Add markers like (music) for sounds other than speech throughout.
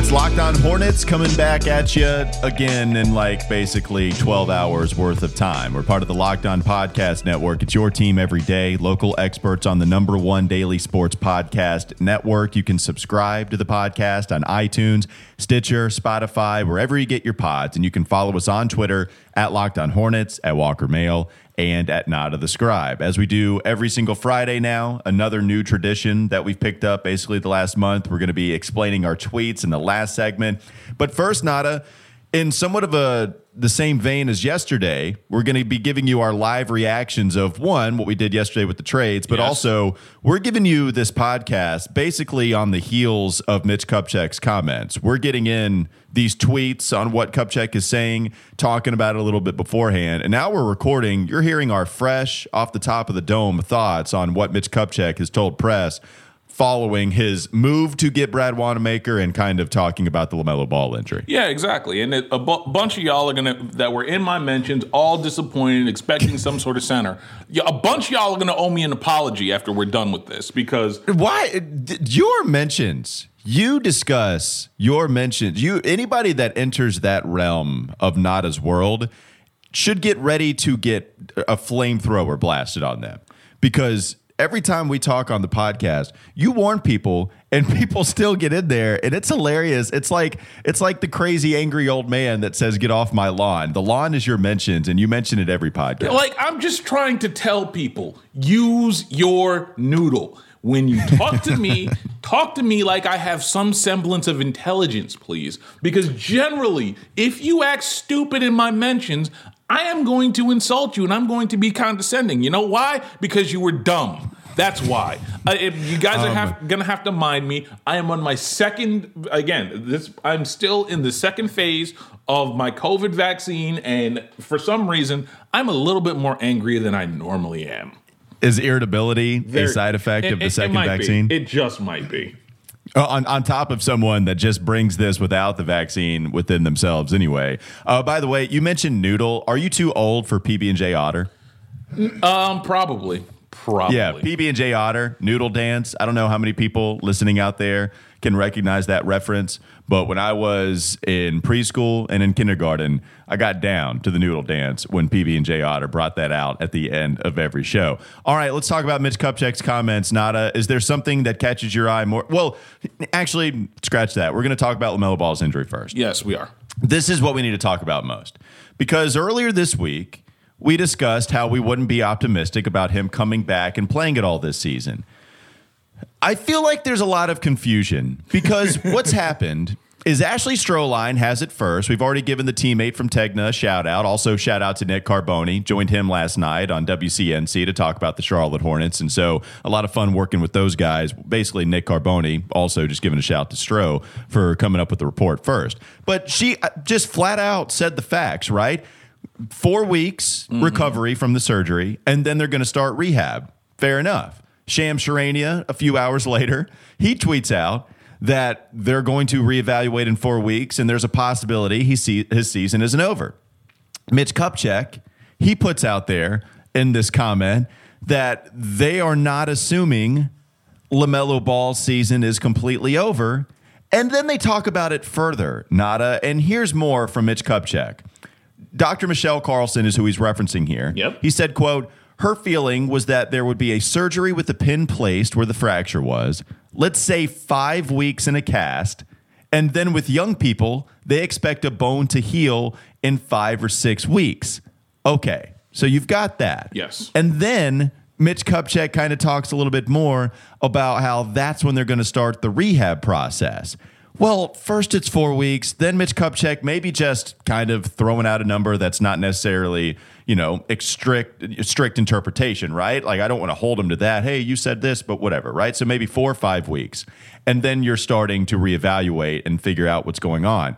It's Locked On Hornets coming back at you again in like basically 12 hours worth of time. We're part of the Locked On Podcast Network. It's your team every day, local experts on the number one daily sports podcast network. You can subscribe to the podcast on iTunes, Stitcher, Spotify, wherever you get your pods. And you can follow us on Twitter at Locked On Hornets, at Walker Mehl, and at Nada the Scribe. As we do every single Friday now, another new tradition that we've picked up basically the last month. We're going to be explaining our tweets in the last segment. But first, Nada, in somewhat of a the same vein as yesterday, we're going to be giving you our live reactions of one, what we did yesterday with the trades, but Yes. also we're giving you this podcast basically on the heels of Mitch Kupchak's comments. We're getting in these tweets on what Kupchak is saying, talking about it a little bit beforehand, and now we're recording. You're hearing our fresh, off the top of the dome thoughts on what Mitch Kupchak has told press following his move to get Brad Wanamaker and kind of talking about the LaMelo Ball injury. Yeah, exactly. And it, a bu- bunch of y'all are gonna that were in my mentions, all disappointed, expecting some sort of center. Yeah, a bunch of y'all are gonna owe me an apology after we're done with this because Why uh, your mentions? You discuss your mentions. You anybody that enters that realm of Nada's world should get ready to get a flamethrower blasted on them because every time we talk on the podcast, you warn people and (laughs) people still get in there and it's hilarious. It's like it's like the crazy angry old man that says get off my lawn. The lawn is your mentions and you mention it every podcast. like I'm just trying to tell people use your noodle. When you talk to me, (laughs) talk to me like I have some semblance of intelligence, please. Because generally, if you act stupid in my mentions, I am going to insult you and I'm going to be condescending. You know why? Because you were dumb. That's why. Uh, if you guys are have, gonna have to mind me. I am on my second. Again, this. I'm still in the second phase of my COVID vaccine, and for some reason, I'm a little bit more angry than I normally am. Is irritability a side effect it- of the it- it second be. vaccine? It just might be. Uh, on, on top of someone that just brings this without the vaccine within themselves anyway. Uh, by the way, you mentioned Noodle. Are you too old for PB and J Otter? Um, probably. Probably. Yeah, PB and J Otter, Noodle Dance. I don't know how many people listening out there can recognize that reference, but when I was in preschool and in kindergarten, I got down to the Noodle Dance when PB and J Otter brought that out at the end of every show. All right, let's talk about Mitch Kupchak's comments. Nada, is there something that catches your eye more? Well, actually, scratch that. We're going to talk about LaMelo Ball's injury first Yes, we are. this is what we need to talk about most because earlier this week we discussed how we wouldn't be optimistic about him coming back and playing it all this season. I feel like there's a lot of confusion because (laughs) what's happened is Ashley Stroehlein has it first. We've already given the teammate from Tegna a shout out. Also, shout out to Nick Carboni. Joined him last night on WCNC to talk about the Charlotte Hornets. And so, a lot of fun working with those guys. Basically, Nick Carboni also just giving a shout to Stro for coming up with the report first. But she uh, just flat out said the facts, right? Four weeks recovery from the surgery, and then they're going to start rehab. Fair enough. Shams Charania, a few hours later, he tweets out that they're going to reevaluate in four weeks, and there's a possibility he see, his season isn't over. Mitch Kupchak, he puts out there in this comment that they are not assuming LaMelo Ball's season is completely over. And then they talk about it further, Nada. And here's more from Mitch Kupchak. Dr. Michelle Carlson is who he's referencing here. Yep. He said, quote, her feeling was that there would be a surgery with the pin placed where the fracture was, let's say five weeks in a cast, and then with young people, they expect a bone to heal in five or six weeks. Okay, so you've got that. Yes. And then Mitch Kupchak kind of talks a little bit more about how that's when they're going to start the rehab process. Well, first it's four weeks, then Mitch Kupchak maybe just kind of throwing out a number that's not necessarily, you know, strict strict interpretation, right? Like I don't want to hold him to that. Hey, you said this, but whatever, right? So maybe four or five weeks, and then you're starting to reevaluate and figure out what's going on.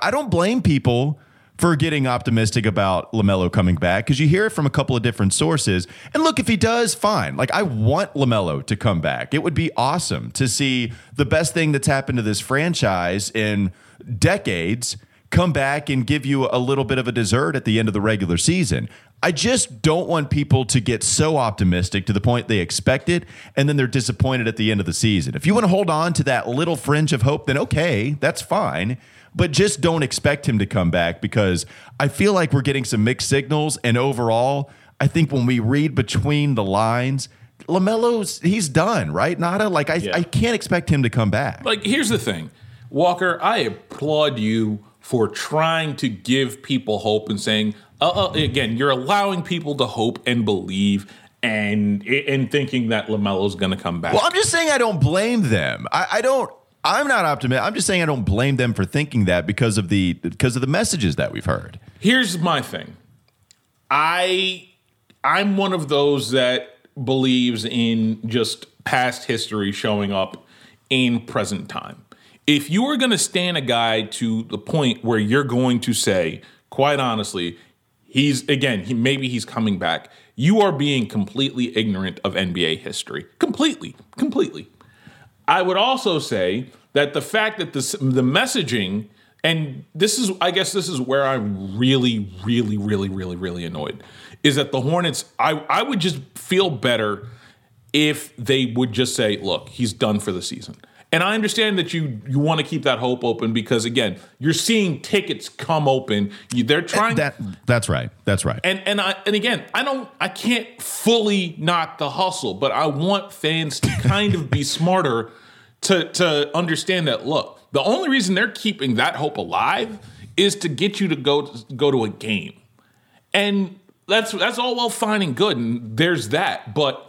I don't blame people for getting optimistic about LaMelo coming back because you hear it from a couple of different sources. And look, if he does, fine. Like, I want LaMelo to come back. It would be awesome to see the best thing that's happened to this franchise in decades come back and give you a little bit of a dessert at the end of the regular season. I just don't want people to get so optimistic to the point they expect it and then they're disappointed at the end of the season. If you want to hold on to that little fringe of hope, then okay, that's fine. But just don't expect him to come back because I feel like we're getting some mixed signals. And overall, I think when we read between the lines, LaMelo's, he's done, right? Nada? Like, I, Yeah. I can't expect him to come back. Like, here's the thing, Walker. I applaud you for trying to give people hope and saying, uh, uh, again, you're allowing people to hope and believe, and and thinking that LaMelo's going to come back. Well, I'm just saying I don't blame them. I, I don't. I'm not optimistic. I'm just saying I don't blame them for thinking that because of the because of the messages that we've heard. here's my thing i i'm one of those that believes in just past history showing up in present time if you are going to stand a guy to the point where you're going to say quite honestly he's again he maybe he's coming back you are being completely ignorant of nba history completely completely I would also say that the fact that this, the messaging, and this is, I guess, this is where I'm really, really, really, really, really annoyed, is that the Hornets. I I would just feel better if they would just say, "Look, he's done for the season." And I understand that you you want to keep that hope open because again, you're seeing tickets come open. You, they're eh, trying That that's right. That's right. and and I and again, I don't I can't fully knock the hustle, but I want fans to kind of be smarter to to understand that look, the only reason they're keeping that hope alive is to get you to go go to a game. And that's that's all well fine and good and there's that, but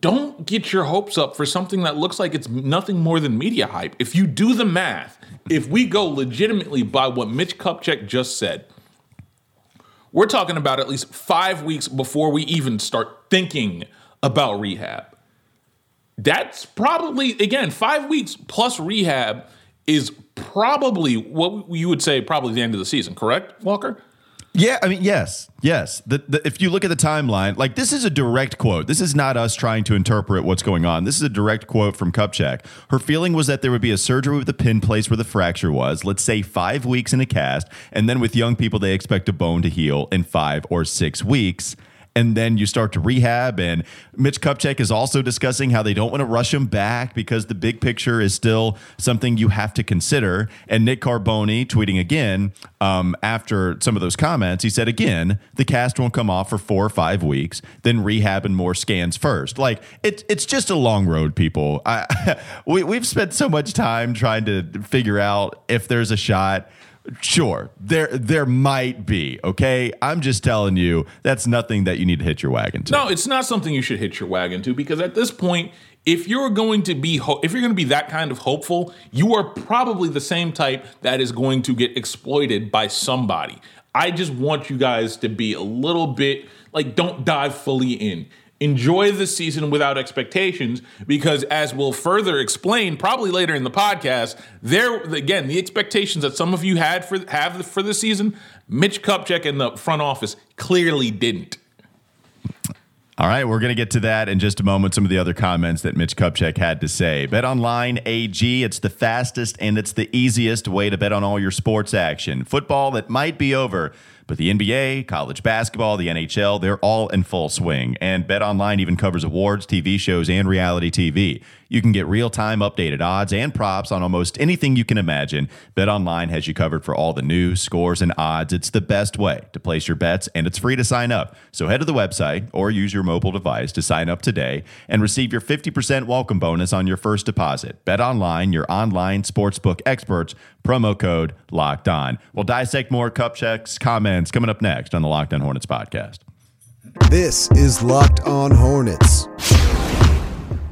don't get your hopes up for something that looks like it's nothing more than media hype. If you do the math, if we go legitimately by what Mitch Kupchak just said, we're talking about at least five weeks before we even start thinking about rehab. That's probably, again, five weeks plus rehab is probably what you would say probably the end of the season, correct, Walker? Yeah, I mean, yes, yes. The, the, if you look at the timeline, like this is a direct quote. This is not us trying to interpret what's going on. This is a direct quote from Kupchak. Her feeling was that there would be a surgery with the pin place where the fracture was, let's say five weeks in a cast, and then with young people, they expect a bone to heal in five or six weeks. And then you start to rehab. And Mitch Kupchak is also discussing how they don't want to rush him back because the big picture is still something you have to consider. And Nick Carboni tweeting again um, after some of those comments, he said, again, the cast won't come off for four or five weeks, then rehab and more scans first. Like it's it's just a long road, people. I, (laughs) we, we've spent so much time trying to figure out if there's a shot. Sure, there there might be. Okay, I'm just telling you that's nothing that you need to hit your wagon to. No, it's not something you should hit your wagon to because at this point, if you're going to be ho- if you're going to be that kind of hopeful, you are probably the same type that is going to get exploited by somebody. I just want you guys to be a little bit like don't dive fully in. Enjoy the season without expectations because as we'll further explain probably later in the podcast, there again, the expectations that some of you had for have for the season, Mitch Kupchak and the front office clearly didn't. All right, we're going to get to that in just a moment. Some of the other comments that Mitch Kupchak had to say. Bet Online AG, it's the fastest and it's the easiest way to bet on all your sports action. Football that might be over, but the NBA, college basketball, the NHL, they're all in full swing. And Bet Online even covers awards, TV shows, and reality TV. You can get real time updated odds and props on almost anything you can imagine. Bet Online has you covered for all the news, scores, and odds. It's the best way to place your bets, and it's free to sign up. So head to the website or use your mobile device to sign up today and receive your 50% welcome bonus on your first deposit. Bet Online, your online sportsbook experts. Promo code Locked On. We'll dissect more Kupchak's, comments coming up next on the Locked On Hornets podcast. This is Locked On Hornets.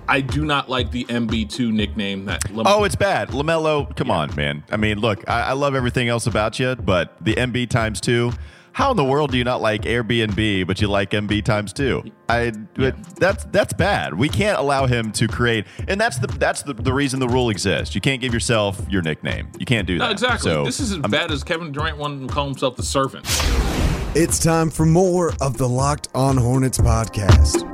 I do not like the MB2 nickname that. Lam- Oh, it's bad. LaMelo, come on, man. I mean, look, I, I love everything else about you, but the MB times two, how in the world do you not like Airbnb, but you like MB times two? I but that's that's bad. We can't allow him to create, and that's the that's the, the reason the rule exists. You can't give yourself your nickname. You can't do that. No, exactly. So, this is as bad as Kevin Durant wanting to call himself the servant. It's time for more of the Locked On Hornets podcast.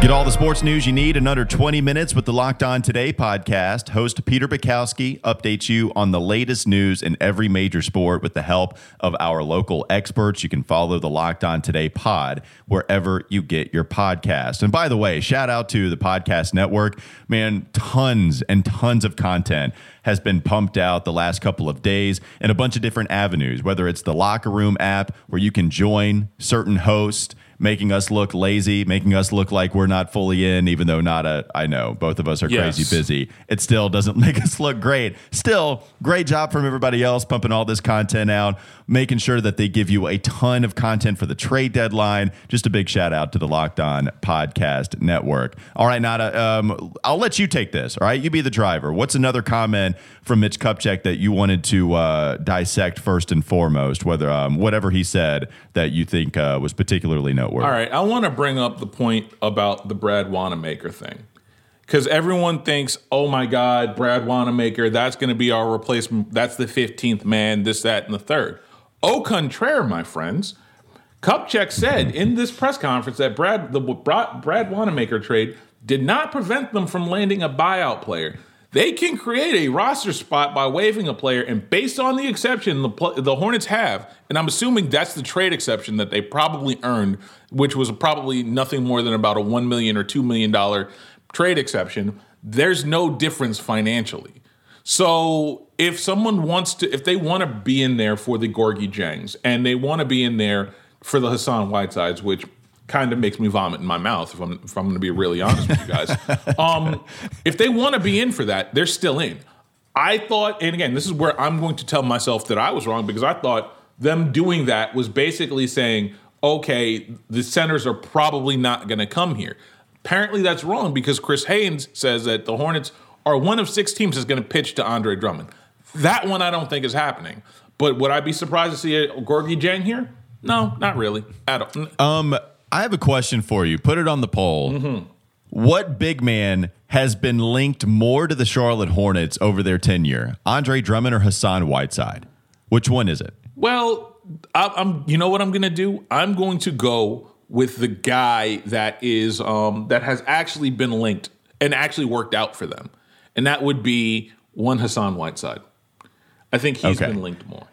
Get all the sports news you need in under 20 minutes with the Locked On Today podcast. Host Peter Bukowski updates you on the latest news in every major sport with the help of our local experts. You can follow the Locked On Today pod wherever you get your podcast. And by the way, shout out to the podcast network. Man, tons and tons of content has been pumped out the last couple of days in a bunch of different avenues, whether it's the Locker Room app where you can join certain hosts making us look lazy, making us look like we're not fully in, even though Nada, I know both of us are Yes. crazy busy. It still doesn't (laughs) make us look great. Still, great job from everybody else pumping all this content out, making sure that they give you a ton of content for the trade deadline. Just a big shout out to the Locked On Podcast Network. All right, Nada, um, I'll let you take this. All right, you be the driver. What's another comment from Mitch Kupchak that you wanted to uh, dissect first and foremost? Whether um, whatever he said that you think uh, was particularly noteworthy. All right, I want to bring up the point about the Brad Wanamaker thing. Because everyone thinks, oh my God, Brad Wanamaker, that's going to be our replacement. That's the 15th man, this, that, and the third. Au contraire, my friends. Kupchak said (laughs) in this press conference that Brad, the Brad Brad Wanamaker trade did not prevent them from landing a buyout player. They can create a roster spot by waiving a player, and based on the exception the, pl- the Hornets have, and I'm assuming that's the trade exception that they probably earned, which was probably nothing more than about a one million or two million dollar trade exception. There's no difference financially. So if someone wants to, if they want to be in there for the Gorgui Diengs and they want to be in there for the Hassan Whitesides, which kind of makes me vomit in my mouth if I'm if I'm going to be really honest with you guys. (laughs) um, if they want to be in for that, they're still in. I thought, and again, this is where I'm going to tell myself that I was wrong because I thought them doing that was basically saying, okay, the centers are probably not going to come here. Apparently, that's wrong because Chris Haynes says that the Hornets are one of six teams that's going to pitch to Andre Drummond. That one I don't think is happening. But would I be surprised to see a Gorgui Dieng here? No, not really. At all. Um, I have a question for you. Put it on the poll. Mm-hmm. What big man has been linked more to the Charlotte Hornets over their tenure? Andre Drummond or Hassan Whiteside? Which one is it? Well, I, I'm. You know what I'm going to do? I'm going to go with the guy that is um, that has actually been linked and actually worked out for them, and that would be one Hassan Whiteside. I think he's Okay. been linked more.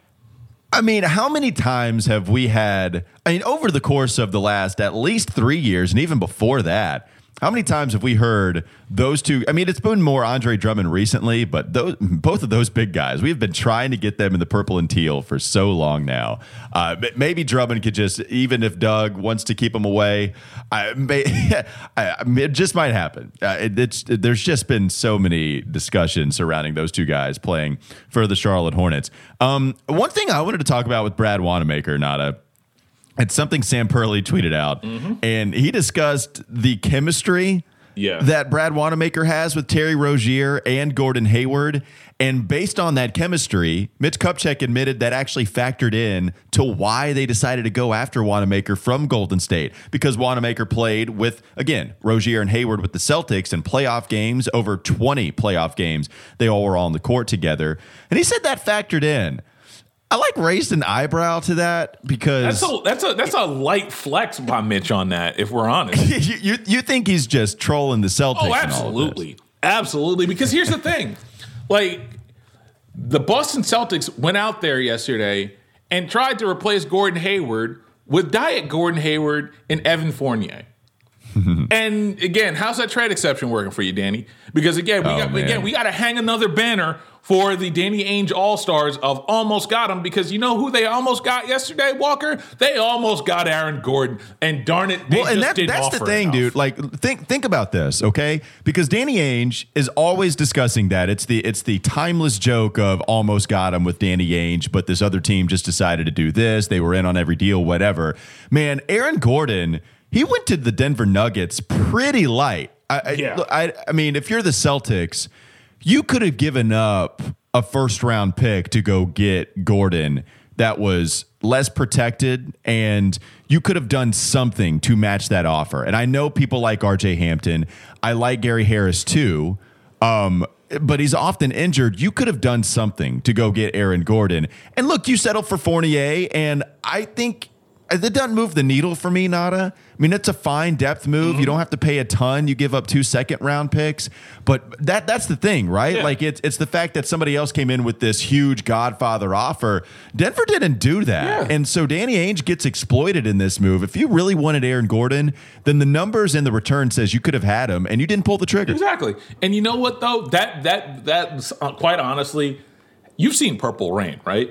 I mean, how many times have we had? I mean, over the course of the last at least three years, and even before that, how many times have we heard those two? I mean, it's been more Andre Drummond recently, but those both of those big guys, we've been trying to get them in the purple and teal for so long now. Uh, maybe Drummond could just, even if Doug wants to keep him away, I, may, (laughs) I, it just might happen. Uh, it, it's there's just been so many discussions surrounding those two guys playing for the Charlotte Hornets. Um, one thing I wanted to talk about with Brad Wanamaker, Nada. It's something Sam Perley tweeted out, mm-hmm. and he discussed the chemistry Yeah. that Brad Wanamaker has with Terry Rozier and Gordon Hayward. And based on that chemistry, Mitch Kupchak admitted that actually factored in to why they decided to go after Wanamaker from Golden State because Wanamaker played with, again, Rozier and Hayward with the Celtics in playoff games, over 20 playoff games. They all were on the court together. And he said that factored in. I like raised an eyebrow to that because That's a that's a that's a light flex by Mitch on that. If we're honest. (laughs) you, you you think he's just trolling the Celtics? Oh, and all of this. absolutely. Absolutely. Because here's the thing like, the Boston Celtics went out there yesterday and tried to replace Gordon Hayward with Diet Gordon Hayward and Evan Fournier. (laughs) and again, how's that trade exception working for you, Danny? Because again, we Oh, got man. again we got to hang another banner for the Danny Ainge All Stars of almost got him because you know who they almost got yesterday, Walker? They almost got Aaron Gordon, and darn it, they Well, and just that, didn't that's the thing, enough. dude. Like, think think about this, okay? Because Danny Ainge is always discussing that. It's the it's the timeless joke of almost got him with Danny Ainge, but this other team just decided to do this. They were in on every deal, whatever. Man, Aaron Gordon, he went to the Denver Nuggets pretty light. I, I- Yeah. I, I mean, if you're the Celtics, you could have given up a first round pick to go get Gordon that was less protected and you could have done something to match that offer. And I know people like RJ Hampton. I like Gary Harris too. Um, but he's often injured. You could have done something to go get Aaron Gordon. And look, you settled for Fournier, and I think it doesn't move the needle for me, Nada. I mean, it's a fine depth move. Mm-hmm. You don't have to pay a ton. You give up two second round picks, but that that's the thing, right? Yeah. Like it's it's the fact that somebody else came in with this huge Godfather offer. Denver didn't do that, Yeah. and so Danny Ainge gets exploited in this move. If you really wanted Aaron Gordon, then the numbers in the return says you could have had him, and you didn't pull the trigger. Exactly. And you know what though? That that that uh, quite honestly, you've seen Purple Rain, right?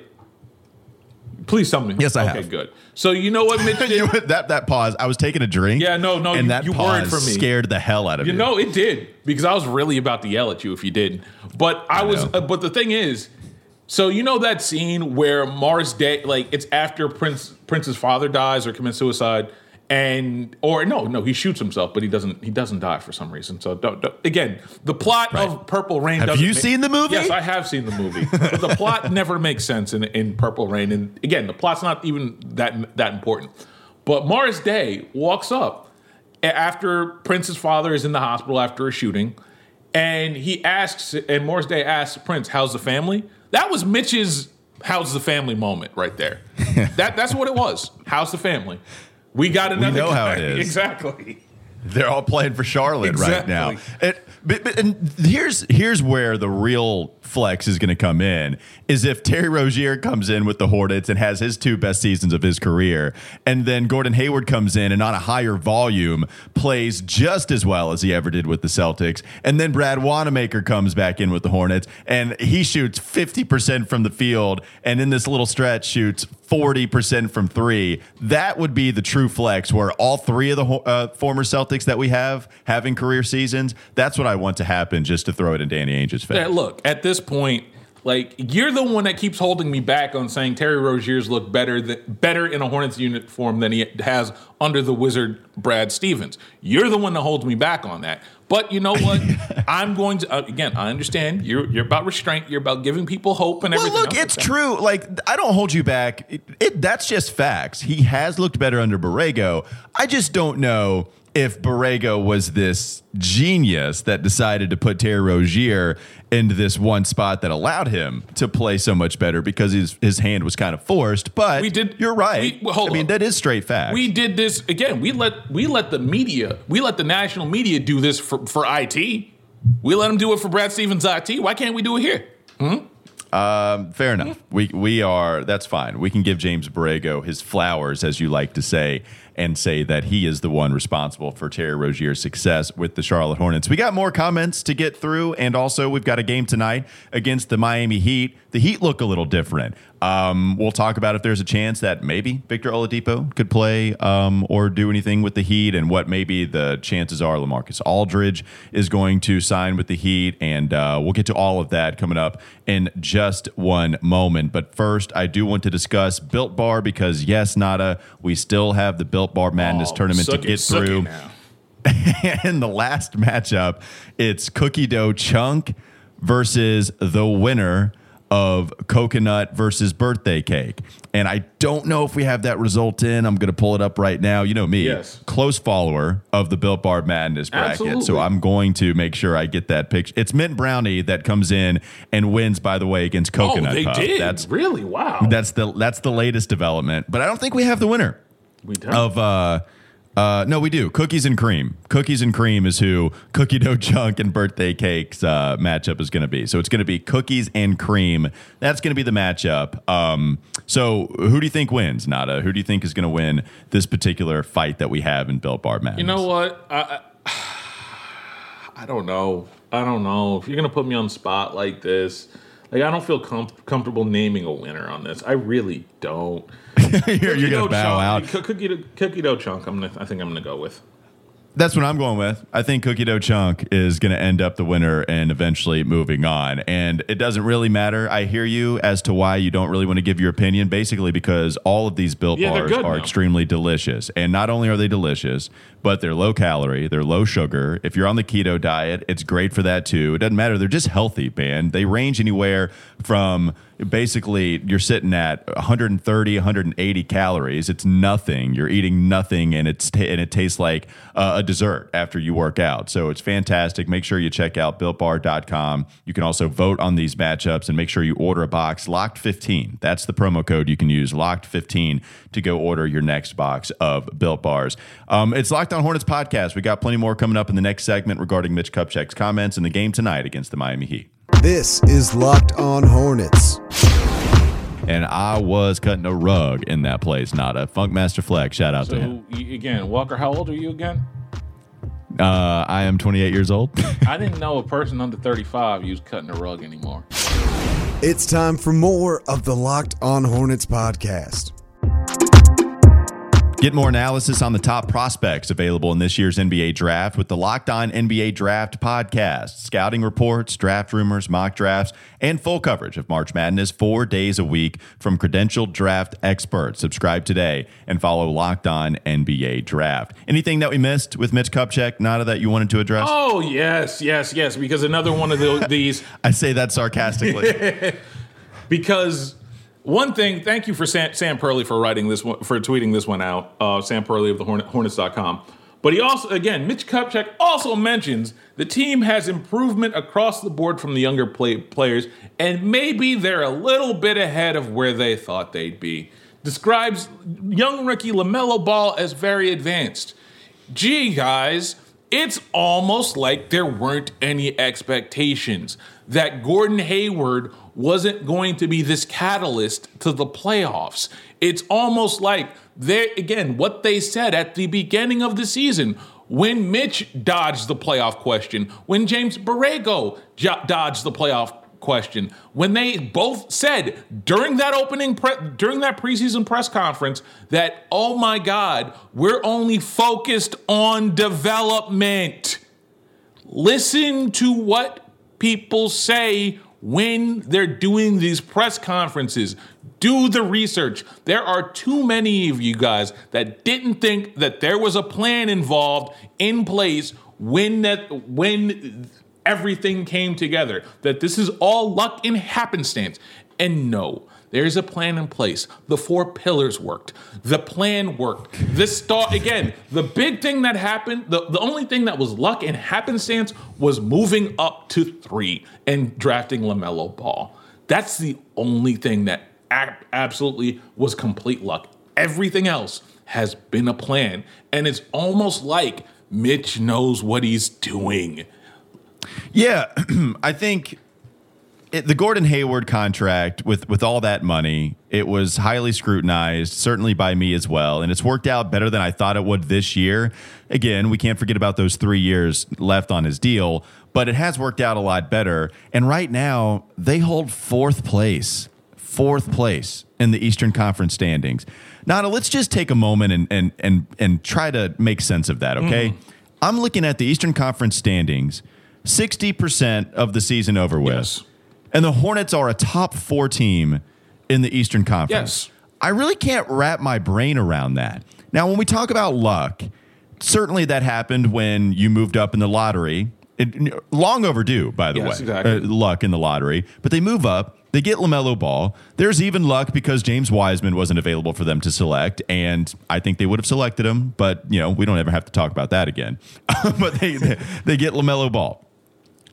Please tell me. Yes, I okay, have. good. So you know what Mitch (laughs) You- that that pause. I was taking a drink. Yeah, no, no, and you- that you pause for me. scared the hell out of You you. know it did because I was really about to yell at you if you didn't. But I, was. Uh, but the thing is, so you know that scene where Morris Day, like it's after Prince Prince's father dies or commits suicide, and or no, no, he shoots himself, but he doesn't. He doesn't die for some reason. So don't, don't- again, the plot of Purple Rain. Have you seen the movie? Yes, I have seen the movie, but the plot (laughs) never makes sense in, in Purple Rain. And again, the plot's not even that that important. But Morris Day walks up after Prince's father is in the hospital after a shooting, and he asks, and Morris Day asks Prince, "How's the family?" That was Mitch's "How's the family?" moment right there. (laughs) that that's what it was. How's the family? We got another. know how guy. it (laughs) is. exactly. They're all playing for Charlotte right now. Exactly. It, but, but- and here's here's where the real flex is going to come in is if Terry Rozier comes in with the Hornets and has his two best seasons of his career, and then Gordon Hayward comes in and on a higher volume plays just as well as he ever did with the Celtics, and then Brad Wanamaker comes back in with the Hornets and he shoots 50% from the field and in this little stretch shoots 40% from three. That would be the true flex where all three of the uh, former Celtics that we have having career seasons. That's what I want to happen just to throw it in Danny Ainge's face. Yeah, look, at this point, like you're the one that keeps holding me back on saying Terry Rozier's look better than better in a Hornets uniform than he has under the Wizard Brad Stevens. You're the one that holds me back on that. But you know what? (laughs) I'm going to uh, again. I understand you're you're about restraint. You're about giving people hope and Well, everything. look, else. it's true. Like I don't hold you back. It, it, that's just facts. He has looked better under Borrego. I just don't know if Borrego was this genius that decided to put Terry Rozier into this one spot that allowed him to play so much better because his his hand was kind of forced. But We did- You're right. we- I mean, that is straight facts. We did this again. We let we let the media, we let the national media do this for, for IT. We let them do it for Brad Stevens IT. Why can't we do it here? Hmm? Um, Fair enough. We we are that's fine. We can give James Borrego his flowers, as you like to say, and say that he is the one responsible for Terry Rozier's success with the Charlotte Hornets. We got more comments to get through, and also we've got a game tonight against the Miami Heat. The Heat look a little different. Um, we'll talk about if there's a chance that maybe Victor Oladipo could play um, or do anything with the Heat, and what maybe the chances are Lamarcus Aldridge is going to sign with the Heat, and uh, we'll get to all of that coming up in just one moment. But first, I do want to discuss Built Bar because yes, Nada, we still have the Built Bar Madness Oh, tournament to get it through. and (laughs) the last matchup, it's Cookie Dough Chunk versus the winner of Coconut versus Birthday Cake. And I don't know if we have that result in. I'm going to pull it up right now. You know me, Yes. close follower of the Built Bar Madness bracket. So I'm going to make sure I get that picture. It's Mint Brownie that comes in and wins, by the way, against Coconut oh, they Puff. did. That's really wow. that's the that's the latest development. But I don't think we have the winner we don't. of uh uh no we do cookies and cream cookies and cream is who cookie dough (laughs) junk and birthday cakes uh matchup is going to be so it's going to be cookies and cream that's going to be the matchup um so who do you think wins nada who do you think is going to win this particular fight that we have in built bar madness You know what? I, (sighs) I, don't know. I don't know. If you're gonna put me on spot like this, like I don't feel com- comfortable naming a winner on this. I really don't. (laughs) you're, you're to bow out chunk, out. Cookie, dough- cookie dough chunk. I'm gonna. I think I'm gonna go with. That's what I'm going with. I think Cookie Dough Chunk is going to end up the winner and eventually moving on. And it doesn't really matter. I hear you as to why you don't really want to give your opinion, basically because all of these built Yeah, bars are now. extremely delicious. And not only are they delicious, but they're low calorie, they're low sugar. If you're on the keto diet, it's great for that too. It doesn't matter. They're just healthy, man. They range anywhere from basically you're sitting at 130 180 calories it's nothing you're eating nothing and it's and it tastes like uh, a dessert after you work out so it's fantastic make sure you check out builtbar.com you can also vote on these matchups and make sure you order a box locked 15 that's the promo code you can use locked 15 to go order your next box of built bars um, it's locked on hornets podcast we got plenty more coming up in the next segment regarding mitch kupchak's comments in the game tonight against the miami heat This is Locked On Hornets. and I was cutting a rug in that place. Not a Funkmaster Flex. Shout out to him. Again, Walker, how old are you again? Uh, I am 28 years old. (laughs) I didn't know a person under 35 used cutting a rug anymore. It's time for more of the Locked On Hornets podcast. Get more analysis on the top prospects available in this year's NBA draft with the Locked On NBA Draft podcast. Scouting reports, draft rumors, mock drafts, and full coverage of March Madness four days a week from credentialed draft experts. Subscribe today and follow Locked On NBA Draft. Anything that we missed with Mitch Kupchak, Nada, that you wanted to address? Oh yes, yes, yes. Because another one of the, (laughs) these. I say that sarcastically. (laughs) Because one thing, thank you for Sam, Sam Perley for writing this one, for tweeting this one out. Uh, Sam Perley of the Hornet, Hornets.com. But he also, again, Mitch Kupchak also mentions the team has improvement across the board from the younger play, players, and maybe they're a little bit ahead of where they thought they'd be. Describes young rookie LaMelo Ball as very advanced. Gee, guys, it's almost like there weren't any expectations that Gordon Hayward wasn't going to be this catalyst to the playoffs. It's almost like they again what they said at the beginning of the season when Mitch dodged the playoff question, when James Borrego jo- dodged the playoff question, when they both said during that opening pre- during that preseason press conference that oh my god, we're only focused on development. Listen to what people say when they're doing these press conferences. Do the research. There are too many of you guys that didn't think that there was a plan involved in place when that when everything came together. That this is all luck and happenstance. And no, there's a plan in place. The four pillars worked. The plan worked. This start again. The big thing that happened, the, the only thing that was luck and happenstance was moving up to three and drafting LaMelo Ball. That's the only thing that ab- absolutely was complete luck. Everything else has been a plan. And it's almost like Mitch knows what he's doing. Yeah, (clears throat) I think it, the Gordon Hayward contract with with all that money, it was highly scrutinized, certainly by me as well, and it's worked out better than I thought it would this year. Again, we can't forget about those 3 years left on his deal, but it has worked out a lot better. And right now, they hold fourth place. Fourth place in the Eastern Conference standings. Nana, let's just take a moment and and and and try to make sense of that, okay? Mm-hmm. I'm looking at the Eastern Conference standings. 60% of the season over with. Yes. And the Hornets are a top four team in the Eastern Conference. Yes. I really can't wrap my brain around that. Now, when we talk about luck, certainly that happened when you moved up in the lottery. It, long overdue, by the Yes, way. exactly. Uh, luck in the lottery. But they move up. They get LaMelo Ball. There's even luck because James Wiseman wasn't available for them to select. And I think they would have selected him. But, you know, we don't ever have to talk about that again. (laughs) but they, they, they get LaMelo Ball.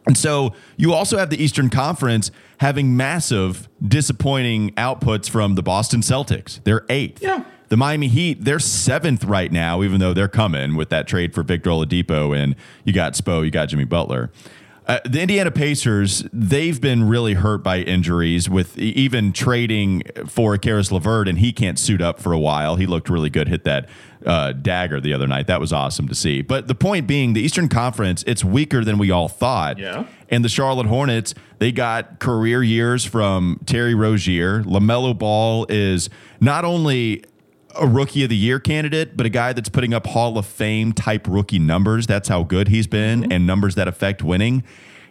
And so you also have the Eastern Conference having massive disappointing outputs from the Boston Celtics. They're eighth. Yeah. The Miami Heat, they're seventh right now, even though they're coming with that trade for Victor Oladipo and you got Spo, you got Jimmy Butler. Uh, the Indiana Pacers, they've been really hurt by injuries with even trading for Caris LeVert, and he can't suit up for a while. He looked really good, hit that uh, dagger the other night. That was awesome to see. But the point being, the Eastern Conference, it's weaker than we all thought. Yeah. And the Charlotte Hornets, they got career years from Terry Rozier. LaMelo Ball is not only a rookie of the year candidate, but a guy that's putting up Hall of Fame type rookie numbers. That's how good he's been and numbers that affect winning.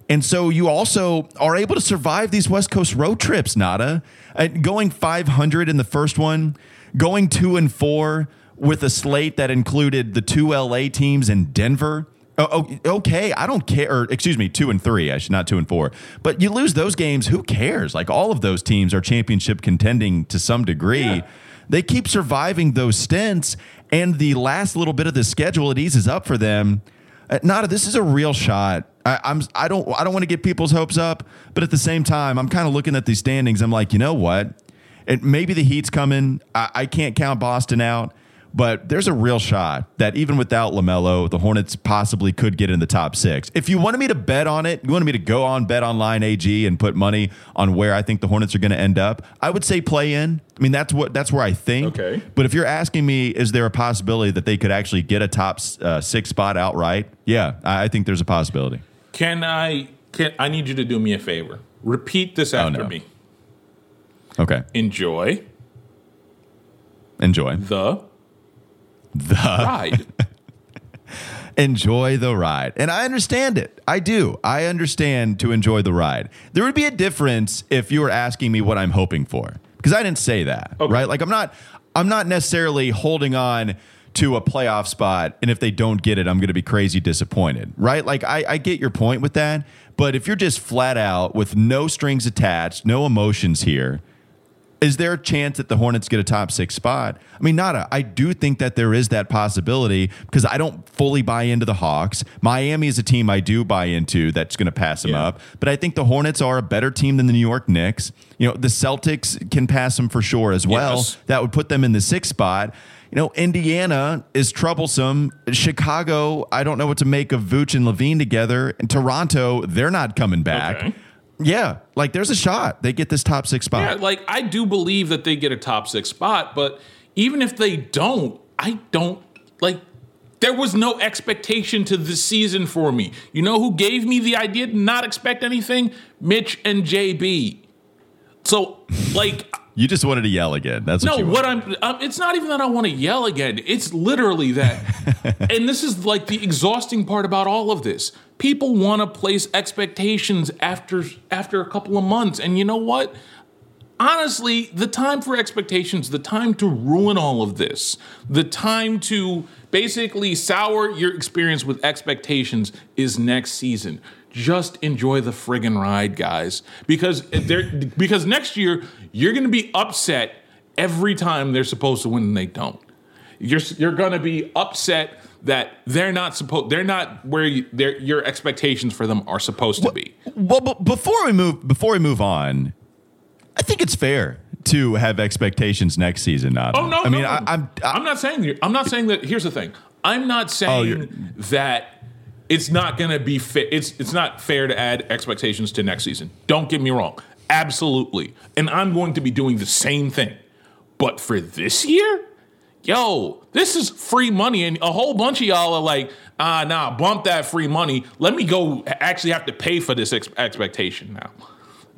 And so you also are able to survive these West Coast road trips, Nada. Uh, going 500 in the first one, going two and four with a slate that included the two LA teams and Denver. Oh, oh, okay. I don't care. Or, excuse me, two and three. I should not two and four. But you lose those games. Who cares? Like all of those teams are championship contending to some degree. Yeah. They keep surviving those stints, and the last little bit of the schedule it eases up for them. Uh, Nada, this is a real shot. I, I'm. I don't. I don't want to get people's hopes up, but at the same time, I'm kind of looking at these standings. I'm like, you know what? It, maybe the Heat's coming. I, I can't count Boston out. But there's a real shot that even without LaMelo, the Hornets possibly could get in the top six. If you wanted me to bet on it, you wanted me to go on Bet Online AG and put money on where I think the Hornets are going to end up, I would say play in. I mean, that's what that's where I think. Okay. But if you're asking me, is there a possibility that they could actually get a top uh, six spot outright? Yeah, I, I think there's a possibility. Can I? Can I need you to do me a favor? Repeat this after no. me. Okay. Enjoy Enjoy the the ride. (laughs) enjoy the ride. And I understand it. I do. I understand to enjoy the ride. There would be a difference if you were asking me what I'm hoping for. Because I didn't say that. Okay. Right? Like I'm not I'm not necessarily holding on to a playoff spot and if they don't get it, I'm gonna be crazy disappointed. Right? Like I, I get your point with that. But if you're just flat out with no strings attached, no emotions here, is there a chance that the Hornets get a top six spot? I mean, Nada, I do think that there is that possibility because I don't fully buy into the Hawks. Miami is a team I do buy into that's going to pass them Yeah. up. But I think the Hornets are a better team than the New York Knicks. You know, the Celtics can pass them for sure as well. Yes. That would put them in the sixth spot. You know, Indiana is troublesome. Chicago, I don't know what to make of Vooch and LaVine together. And Toronto, they're not coming back. Okay. Yeah, like there's a shot they get this top six spot. Yeah, like I do believe that they get a top six spot, but even if they don't, I don't like. There was no expectation to the season for me. You know who gave me the idea to not expect anything? Mitch and JB. So, like, You just wanted to yell again. That's what no, you what. I'm, um, it's not even that I want to yell again. It's literally that. (laughs) and this is like the exhausting part about all of this. People want to place expectations after after a couple of months. And you know what? Honestly, the time for expectations, the time to ruin all of this, the time to basically sour your experience with expectations is next season. Just enjoy the friggin' ride, guys. Because they're because next year you're gonna be upset every time they're supposed to win and they don't. You're you're gonna be upset that they're not supposed they're not where you, your expectations for them are supposed to be. Well, but before we move, before we move on, I think it's fair to have expectations next season. Not. Oh no! I mean, no. I, I'm. I, I'm not saying. I'm not saying that. Here's the thing. I'm not Oh, saying that it's not going to be fit. It's it's not fair to add expectations to next season. Don't get me wrong. Absolutely, and I'm going to be doing the same thing. But for this year, yo, this is free money, and a whole bunch of y'all are like, ah, nah, bump that free money. Let me go. Actually, have to pay for this ex- expectation now.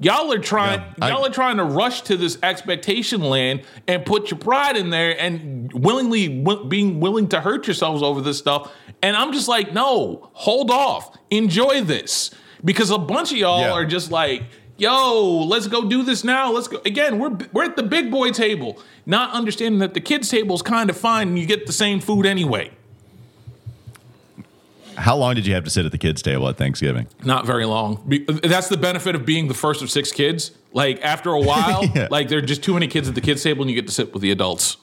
Y'all are trying. Yeah, I- y'all are trying to rush to this expectation land and put your pride in there and willingly w- being willing to hurt yourselves over this stuff. And I'm just like, no, hold off. Enjoy this because a bunch of y'all Yeah. are just like, yo, let's go do this now. Let's go again. We're we're at the big boy table, not understanding that the kids table is kind of fine and you get the same food anyway. How long did you have to sit at the kids' table at Thanksgiving? Not very long. Be- That's the benefit of being the first of six kids. Like after a while, (laughs) Yeah. like there are just too many kids at the kids table, and you get to sit with the adults.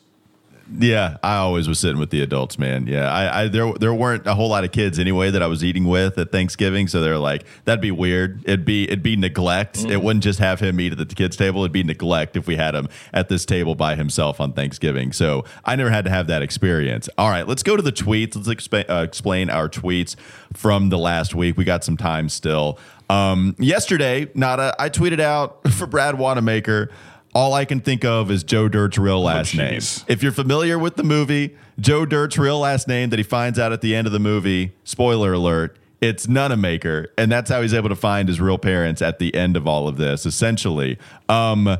Yeah, I always was sitting with the adults, man. Yeah, I, I there there weren't a whole lot of kids anyway that I was eating with at Thanksgiving, so they're like that'd be weird. It'd be it'd be neglect. It wouldn't just have him eat at the kids' table. It'd be neglect if we had him at this table by himself on Thanksgiving. So I never had to have that experience. All right, let's go to the tweets. Let's expa- uh, explain our tweets from the last week. We got some time still. Um, yesterday, Nada, I tweeted out (laughs) for Brad Wanamaker. All I can think of is Joe Dirt's real last name. If you're familiar with the movie, Joe Dirt's real last name that he finds out at the end of the movie, spoiler alert, it's Nunamaker. And that's how he's able to find his real parents at the end of all of this, essentially. Um,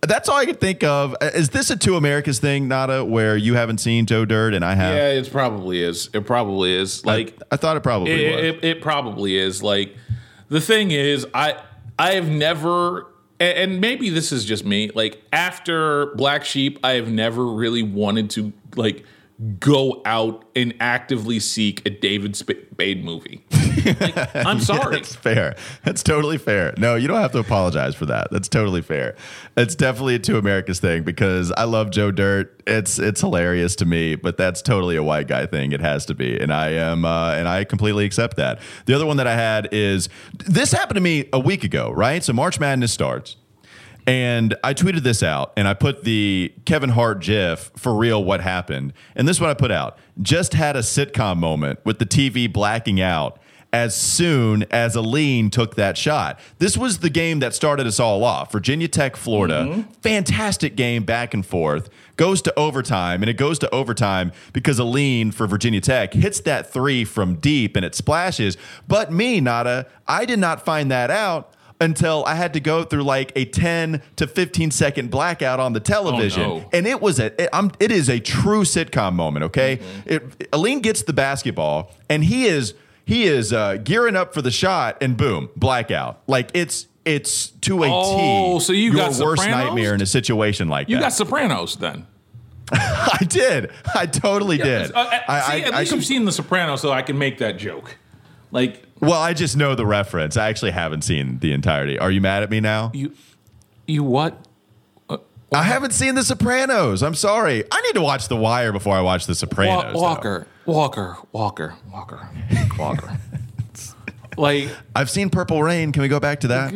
that's all I can think of. Is this a Two Americas thing, Nada, where you haven't seen Joe Dirt and I have? Yeah, it probably is. It probably is. Like I, I thought it probably it, was. it, it probably is. Like the thing is, I I have never, and, and maybe this is just me. Like after Black Sheep, I have never really wanted to like go out and actively seek a David Spade movie. Like, (laughs) I'm sorry. That's fair. That's totally fair. No, you don't have to apologize for that. That's totally fair. It's definitely a two Americas thing because I love Joe Dirt. It's it's hilarious to me, but that's totally a white guy thing. It has to be, and I am uh, and I completely accept that. The other one that I had is this happened to me a week ago, right? So March Madness starts. And I tweeted this out and I put the Kevin Hart GIF for real what happened. And this is what I put out. Just had a sitcom moment with the TV blacking out as soon as Alleyne took that shot. This was the game that started us all off. Virginia Tech, Florida. Mm-hmm. Fantastic game back and forth. Goes to overtime, and it goes to overtime because Alleyne for Virginia Tech hits that three from deep and it splashes. But me, Nada, I did not find that out until I had to go through like a 10 to 15 second blackout on the television. Oh, no. And it was a it, I'm, it is a true sitcom moment, okay? It, Alleyne gets the basketball and he is he is uh, gearing up for the shot and boom, blackout. Like it's it's to a T. Oh, so you your got worst Sopranos? nightmare in a situation like You that. got Sopranos then. (laughs) I did. I totally did. Uh, uh, I, see, I- at I least com- you've seen The Sopranos, so I can make that joke. Like well, I just know the reference. I actually haven't seen the entirety. Are you mad at me now? you, you what? Uh, I haven't seen The Sopranos. I'm sorry. I need to watch The Wire before I watch The Sopranos. though. Walker, Walker, Walker, Walker, Walker. (laughs) like I've seen Purple Rain. Can we go back to that?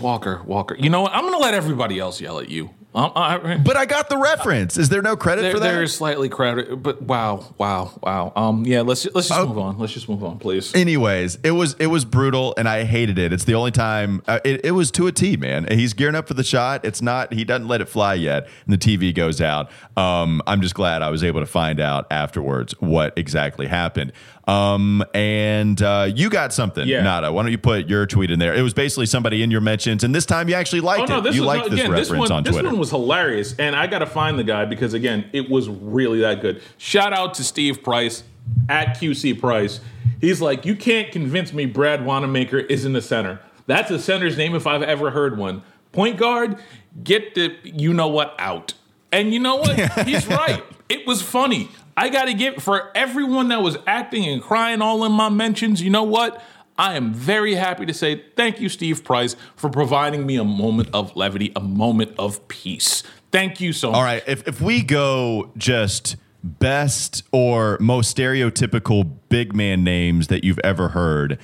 Walker, Walker. You know what? I'm gonna let everybody else yell at you. Um, I, But I got the reference. Is there no credit there, for that? there's slightly credit, but wow, wow, wow. Um, yeah. Let's let's just Oh. move on. Let's just move on, please. Anyways, it was it was brutal, and I hated it. It's the only time uh, it, it was to a T, man. He's gearing up for the shot. It's not. He doesn't let it fly yet, and the TV goes out. Um, I'm just glad I was able to find out afterwards what exactly happened. Um, and uh, you got something, Yeah. Nada. Why don't you put your tweet in there? It was basically somebody in your mentions, and this time you actually liked it. you was, liked no, this reference this one, on Twitter. this one was hilarious, and I got to find the guy because again, it was really that good. Shout out to Steve Price at QC Price. He's like, you can't convince me Brad Wanamaker isn't a center. That's a center's name if I've ever heard one. Point guard, get the you know what out. And you know what? (laughs) He's right. It was funny. I got to give for everyone that was acting and crying all in my mentions. You know what? I am very happy to say thank you, Steve Price, for providing me a moment of levity, a moment of peace. Thank you so much. All right, if if we go just best or most stereotypical big man names that you've ever heard.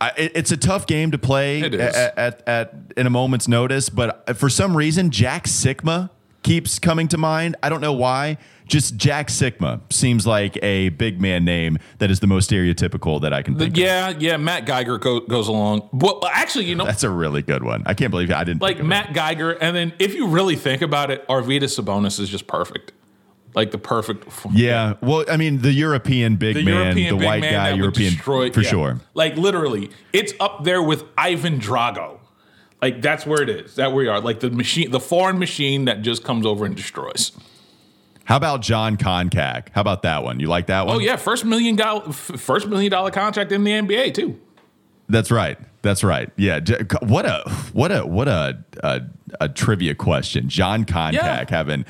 I, it- it's a tough game to play At, at, at in a moment's notice, but for some reason Jack Sikma keeps coming to mind. I don't know why. Just Jack Sikma seems like a big man name that is the most stereotypical that I can think. of. Yeah, yeah. Matt Geiger go, goes along. Well, actually, you know, That's a really good one. I can't believe I didn't like think of it. Matt Geiger, and then if you really think about it, Arvydas Sabonis is just perfect. Like the perfect. Yeah, well, I mean, the European big the man, European the big white man guy, European destroy, for yeah. sure. Like literally, it's up there with Ivan Drago. Like that's where it is. That where we are. Like the machine, the foreign machine that just comes over and destroys. How about Jon Koncak? How about that one? You like that one? Oh yeah, first million dollar, first million dollar contract in the NBA too. That's right. That's right. Yeah. What a what a what a a, a trivia question. Jon Koncak Yeah. having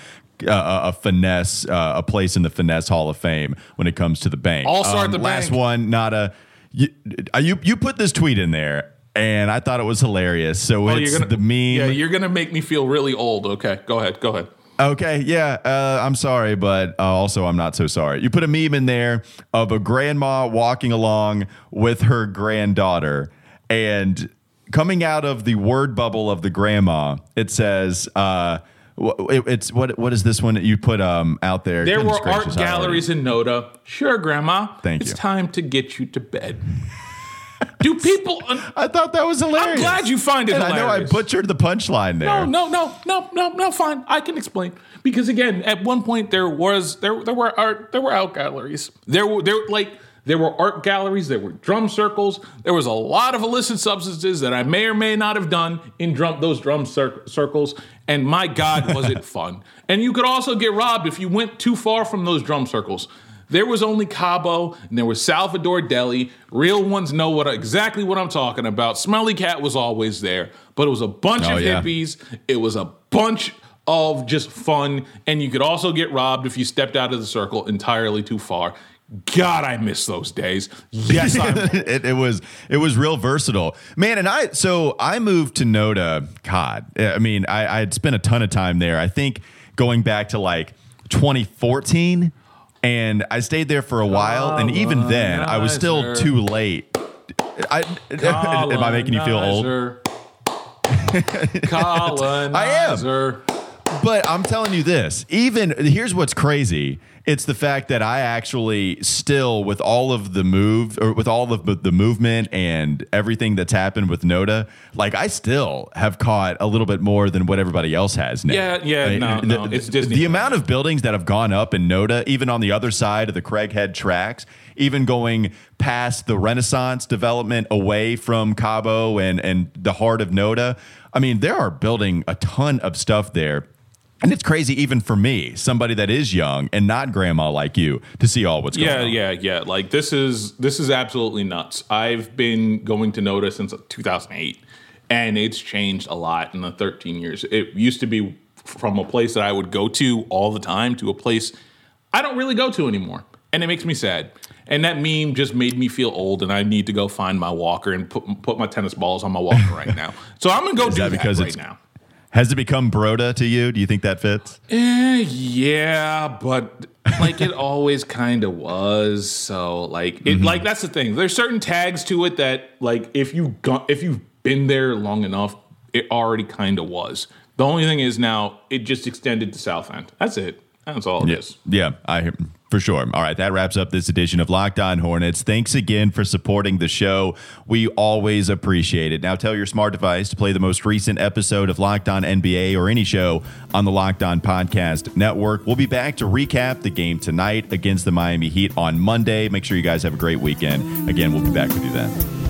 uh, a, a finesse, uh, a place in the finesse Hall of Fame when it comes to the bank. Um, All-star at the last bank. one. Not a you, uh, you. You put this tweet in there, and I thought it was hilarious. So Oh, it's the meme. Yeah, you're gonna make me feel really old. Okay, go ahead. Go ahead. Okay, yeah, uh, I'm sorry, but uh, also I'm not so sorry. You put a meme in there of a grandma walking along with her granddaughter, and coming out of the word bubble of the grandma, it says, uh, it- "It's what? What is this one that you put um, out there?" There Goodness were gracious, art galleries in Noda. Sure, Grandma. Thank it's you. time to get you to bed. Do people? I thought that was hilarious. I'm glad you find it And I know I butchered the punchline there. No, no, no, no, no, no. Fine, I can explain. Because again, at one point there was there there were art there were art galleries. There were there like there were art galleries. There were drum circles. There was a lot of illicit substances that I may or may not have done in drum those drum cir- circles. And my God, was it (laughs) fun! And you could also get robbed if you went too far from those drum circles. There was only Cabo and there was Salvador Deli. Real ones know what exactly what I'm talking about. Smelly Cat was always there, but it was a bunch Oh, of yeah. hippies. It was a bunch of just fun. And you could also get robbed if you stepped out of the circle entirely too far. God, I miss those days. Yes, (laughs) it, it was it was real versatile, man. And I so I moved to Noda. God, I mean, I, I had spent a ton of time there. I think going back to like 2014, and I stayed there for a while. and oh, even then, I was still Colonizer. too late. I, (laughs) am I making you feel old? (laughs) I Colonizer. But I'm telling you this, even here's what's crazy. It's the fact that I actually still, with all of the move or with all of the- movement and everything that's happened with Noda, like I still have caught a little bit more than what everybody else has now. Yeah, yeah, Like, no, the, no, it's Disney. the amount of buildings that have gone up in Noda, even on the other side of the Craighead tracks, even going past the Renaissance development away from Cabo and and the heart of Noda. I mean, there are building a ton of stuff there. And it's crazy, even for me, somebody that is young and not grandma like you, to see all what's going Yeah, on. yeah, yeah. Yeah. Like this is this is absolutely nuts. I've been going to Noda since 2008, and it's changed a lot in the 13 years. It used to be from a place that I would go to all the time to a place I don't really go to anymore, and it makes me sad. And that meme just made me feel old, and I need to go find my walker and put put my tennis balls on my walker right (laughs) now. So I'm gonna go do that that, right it's- now. Has it become Broda to you? Do you think that fits? Eh, yeah, but like it (laughs) always kind of was. So like it like that's the thing. There's certain tags to it that like if you if you've been there long enough, it already kind of was. The only thing is now it just extended to South End. That's it. That's all it is. Yeah, I for sure. All right, that wraps up this edition of Locked On Hornets. Thanks again for supporting the show. We always appreciate it. Now tell your smart device to play the most recent episode of Locked On NBA or any show on the Locked On Podcast Network. We'll be back to recap the game tonight against the Miami Heat on Monday. Make sure you guys have a great weekend. Again, we'll be back with you then.